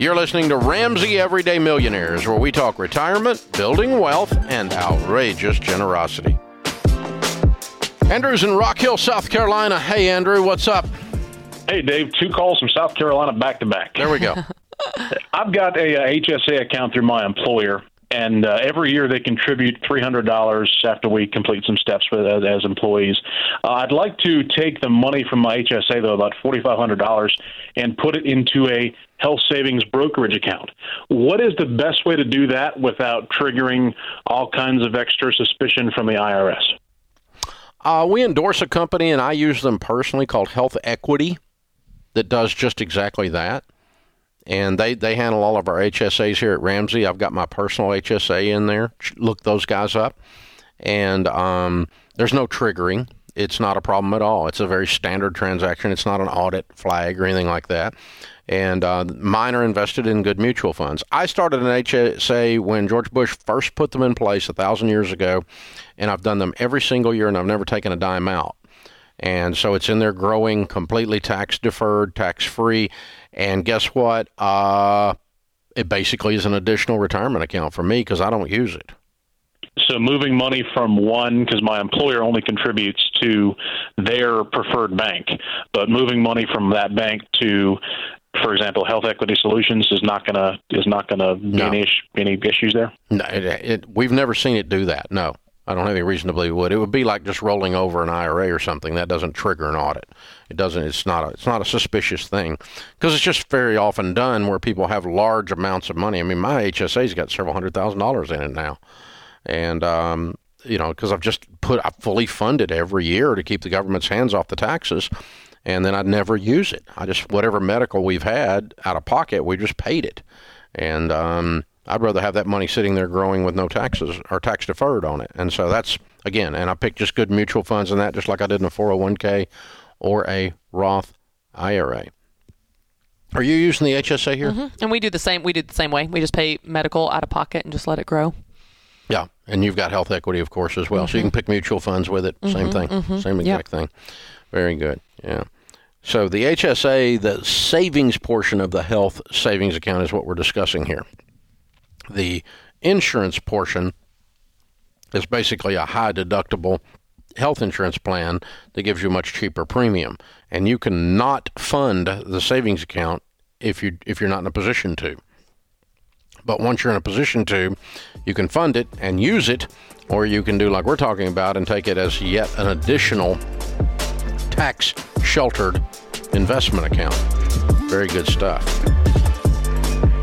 You're listening to Ramsey Everyday Millionaires, where we talk retirement, building wealth, and outrageous generosity. Andrew's in Rock Hill, South Carolina. Hey, Andrew, what's up? Hey, Dave. Two calls from South Carolina back to back. There we go. I've got a, a HSA account through my employer, and uh, every year they contribute three hundred dollars after we complete some steps with, as, as employees. Uh, I'd like to take the money from my HSA, though, about forty five hundred dollars, and put it into a health savings brokerage account. What is the best way to do that without triggering all kinds of extra suspicion from the IRS? Uh, we endorse a company, and I use them personally called Health Equity that does just exactly that. And they, they handle all of our HSAs here at Ramsey. I've got my personal HSA in there. Look those guys up. And um, there's no triggering. It's not a problem at all. It's a very standard transaction. It's not an audit flag or anything like that and uh, mine are invested in good mutual funds. I started an HSA when George Bush first put them in place a thousand years ago, and I've done them every single year, and I've never taken a dime out. And so it's in there growing, completely tax deferred, tax free. And guess what? Uh, it basically is an additional retirement account for me because I don't use it. So moving money from one because my employer only contributes to their preferred bank, but moving money from that bank to for example, Health Equity Solutions is not gonna is not gonna no. any any issues there. No, it, it, we've never seen it do that. No, I don't have any reason to believe it would. It would be like just rolling over an IRA or something. That doesn't trigger an audit. It doesn't. It's not a. It's not a suspicious thing because it's just very often done where people have large amounts of money. I mean, my HSA's got several hundred thousand dollars in it now, and um, you know, because I've just put I fully funded every year to keep the government's hands off the taxes and then I'd never use it. I just whatever medical we've had out of pocket, we just paid it, and um, I'd rather have that money sitting there growing with no taxes or tax deferred on it. And so that's again, and I picked just good mutual funds and that, just like I did in a 401k or a Roth IRA. Are you using the HSA here? Mm-hmm. And we do the same. We do the same way. We just pay medical out of pocket and just let it grow. Yeah, and you've got health equity, of course, as well. Mm-hmm. So you can pick mutual funds with it. Mm-hmm, same thing. Mm-hmm. Same exact yep. thing. Very good. Yeah. So the HSA, the savings portion of the health savings account is what we're discussing here. The insurance portion is basically a high deductible health insurance plan that gives you a much cheaper premium. And you cannot fund the savings account if you if you're not in a position to. But once you're in a position to, you can fund it and use it, or you can do like we're talking about and take it as yet an additional tax sheltered investment account. Very good stuff.